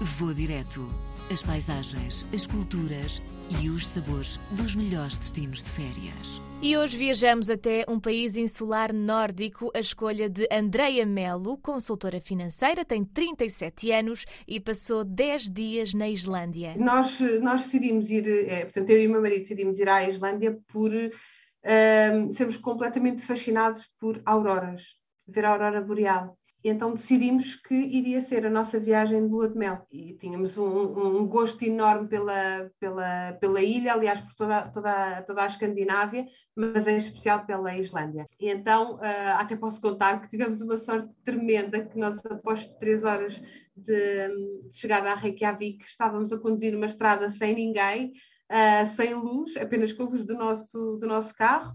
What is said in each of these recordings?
Vou direto. As paisagens, as culturas e os sabores dos melhores destinos de férias. E hoje viajamos até um país insular nórdico, a escolha de Andreia Melo, consultora financeira, tem 37 anos e passou 10 dias na Islândia. Nós, nós decidimos ir, é, portanto, eu e o meu marido decidimos ir à Islândia por uh, sermos completamente fascinados por auroras, ver a aurora boreal. Então decidimos que iria ser a nossa viagem de lua de mel. E tínhamos um, um gosto enorme pela, pela, pela ilha, aliás, por toda, toda, toda a Escandinávia, mas em especial pela Islândia. E então, uh, até posso contar que tivemos uma sorte tremenda, que nós, após três horas de, de chegada a Reykjavik, estávamos a conduzir uma estrada sem ninguém, uh, sem luz, apenas com a luz do nosso, do nosso carro,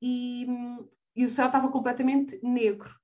e, e o céu estava completamente negro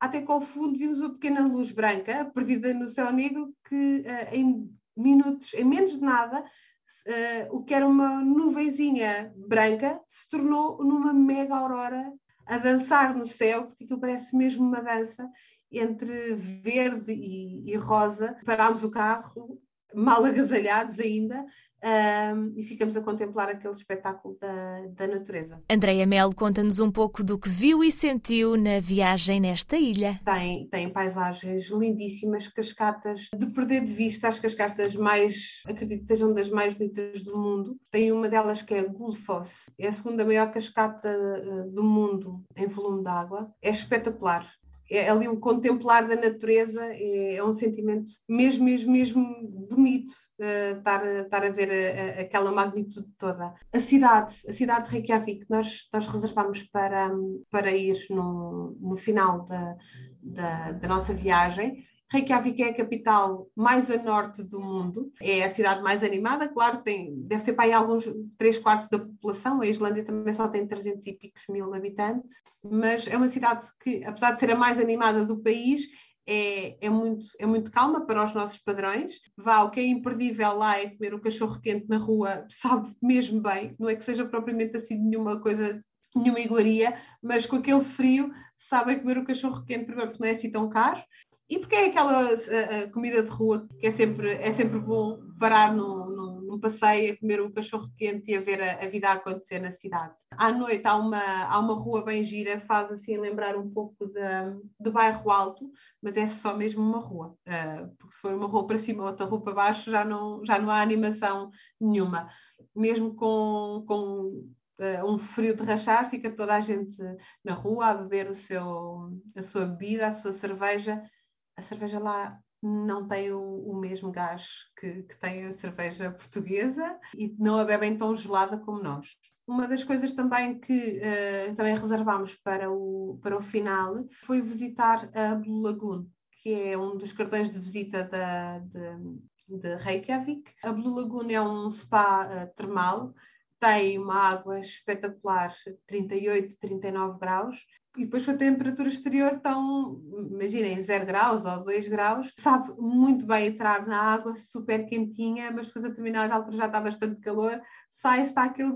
até que ao fundo vimos uma pequena luz branca perdida no céu negro que uh, em minutos, em menos de nada, uh, o que era uma nuvenzinha branca se tornou numa mega aurora a dançar no céu, porque aquilo parece mesmo uma dança entre verde e, e rosa. Parámos o carro, mal agasalhados ainda, um, e ficamos a contemplar aquele espetáculo da, da natureza. Andreia Mel conta-nos um pouco do que viu e sentiu na viagem nesta ilha. Tem, tem paisagens lindíssimas, cascatas, de perder de vista as cascatas mais, acredito que sejam das mais bonitas do mundo. Tem uma delas que é Gullfoss, é a segunda maior cascata eh, do mundo em volume de água. É espetacular é ali o contemplar da natureza é, é um sentimento mesmo, mesmo, mesmo bonito uh, estar, estar a ver a, a, aquela magnitude toda. A cidade, a cidade de Reykjavik, nós, nós reservamos para, para ir no, no final da, da, da nossa viagem Reykjavik é a capital mais a norte do mundo, é a cidade mais animada, claro, tem, deve ter para aí alguns 3 quartos da população, a Islândia também só tem 300 e picos mil habitantes, mas é uma cidade que, apesar de ser a mais animada do país, é, é, muito, é muito calma para os nossos padrões. Vá, o que é imperdível lá é comer um cachorro quente na rua, sabe mesmo bem, não é que seja propriamente assim nenhuma coisa, nenhuma iguaria, mas com aquele frio sabem comer o cachorro quente primeiro porque não é assim tão caro e porque é aquela uh, comida de rua que é sempre, é sempre bom parar num, num, num passeio a comer um cachorro quente e a ver a, a, vida a acontecer na cidade. À noite há uma, há uma rua bem gira, faz assim lembrar um pouco de, de bairro alto, mas é só mesmo uma rua. Uh, porque se for uma rua para cima ou outra rua para baixo já não, já não há animação nenhuma. Mesmo com, com um frio de rachar, fica toda a gente na rua a beber o seu, a sua bebida, a sua cerveja, a cerveja lá não tem o, o mesmo gás que, que, tem a cerveja portuguesa e não a bebem tão gelada como nós. Uma das coisas também que uh, também reservámos para o, para o final foi visitar a Blue Lagoon, que é um dos cartões de visita da, de, de Reykjavik. A Blue Lagoon é um spa uh, termal, tem uma água espetacular, 38, 39 graus, e depois com a temperatura exterior estão, imaginem, 0 graus ou 2 graus, sabe muito bem entrar na água, super quentinha, mas depois a determinada altura já está bastante calor, sai, está aquele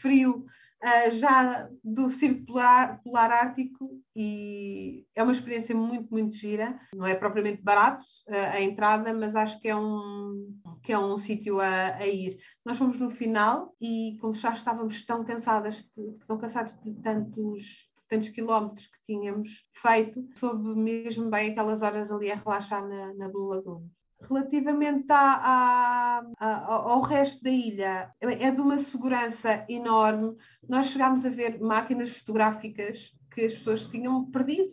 frio uh, já do círculo polar, polar, ártico e é uma experiência muito, muito gira. Não é propriamente barato uh, a entrada, mas acho que é um, que é um sítio a, a, ir. Nós fomos no final e como já estávamos tão cansadas, tão cansados de tantos tantos quilómetros que tínhamos feito, soube mesmo bem aquelas horas ali a relaxar na, na Blue Lagoon. Relativamente à, à, ao resto da ilha, é de uma segurança enorme. Nós chegámos a ver máquinas fotográficas que as pessoas tinham perdido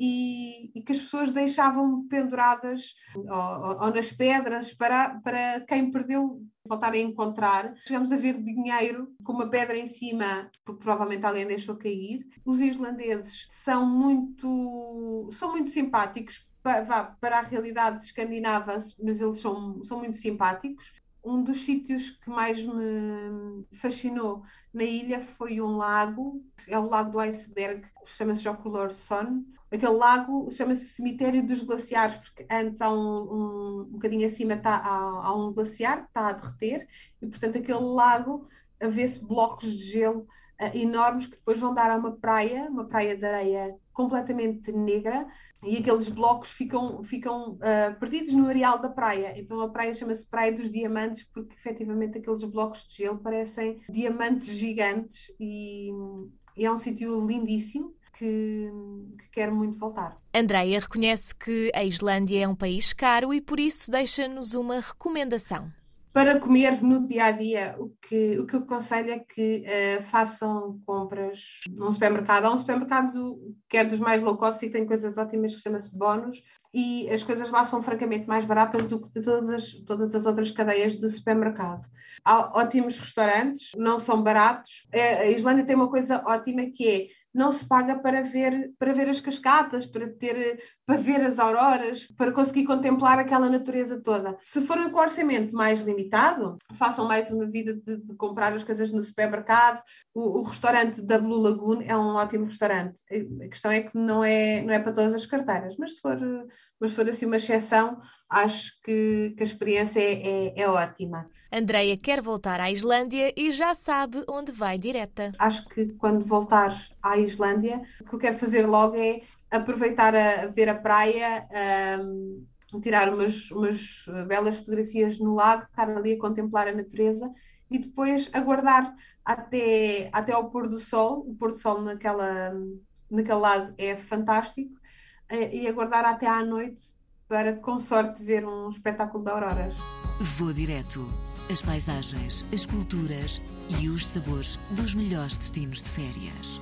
e, e, que as pessoas deixavam penduradas ou, ou, nas pedras para, para quem perdeu voltar a encontrar. Chegamos a ver dinheiro com uma pedra em cima, porque provavelmente alguém deixou cair. Os islandeses são muito, são muito simpáticos para, para a realidade escandinava, mas eles são, são muito simpáticos. Um dos sítios que mais me fascinou na ilha foi um lago, é o lago do iceberg, chama-se Jokulor Son, aquele lago chama-se Cemitério dos Glaciares, porque antes há um, um, um bocadinho acima tá, há, há, um glaciar que está a derreter, e portanto aquele lago vê-se blocos de gelo uh, enormes que depois vão dar a uma praia, uma praia de areia completamente negra, e aqueles blocos ficam, ficam uh, perdidos no areal da praia. Então a praia chama-se Praia dos Diamantes, porque efetivamente aqueles blocos de gelo parecem diamantes gigantes e, e é um sítio lindíssimo. Que, que quero muito voltar. Andreia reconhece que a Islândia é um país caro e por isso deixa-nos uma recomendação. Para comer no dia a dia, o que, o que eu aconselho é que uh, façam compras num supermercado. Há um supermercado que é dos mais low cost e tem coisas ótimas que chama-se Bónus, e as coisas lá são francamente mais baratas do que todas as, todas as outras cadeias de supermercado. Há ótimos restaurantes, não são baratos. É, a Islândia tem uma coisa ótima que é não se paga para ver, para ver as cascatas, para ter, para ver as auroras, para conseguir contemplar aquela natureza toda. Se for com orçamento mais limitado, façam mais uma vida de, de comprar as coisas no supermercado. O, o, restaurante da Blue Lagoon é um ótimo restaurante. A questão é que não é, não é para todas as carteiras, mas se for, mas se for assim uma exceção, acho que, que a experiência é, é, é ótima. Andreia quer voltar à Islândia e já sabe onde vai direta. Acho que quando voltar à Islândia, o que eu quero fazer logo é aproveitar a, ver a praia, um, tirar umas, umas belas fotografias no lago, estar ali a contemplar a natureza e depois aguardar até, até ao pôr do sol. O pôr do sol naquela, naquele lago é fantástico e aguardar até à noite para, com sorte, ver um espetáculo de auroras. Vou direto. As paisagens, as culturas e os sabores dos melhores destinos de férias.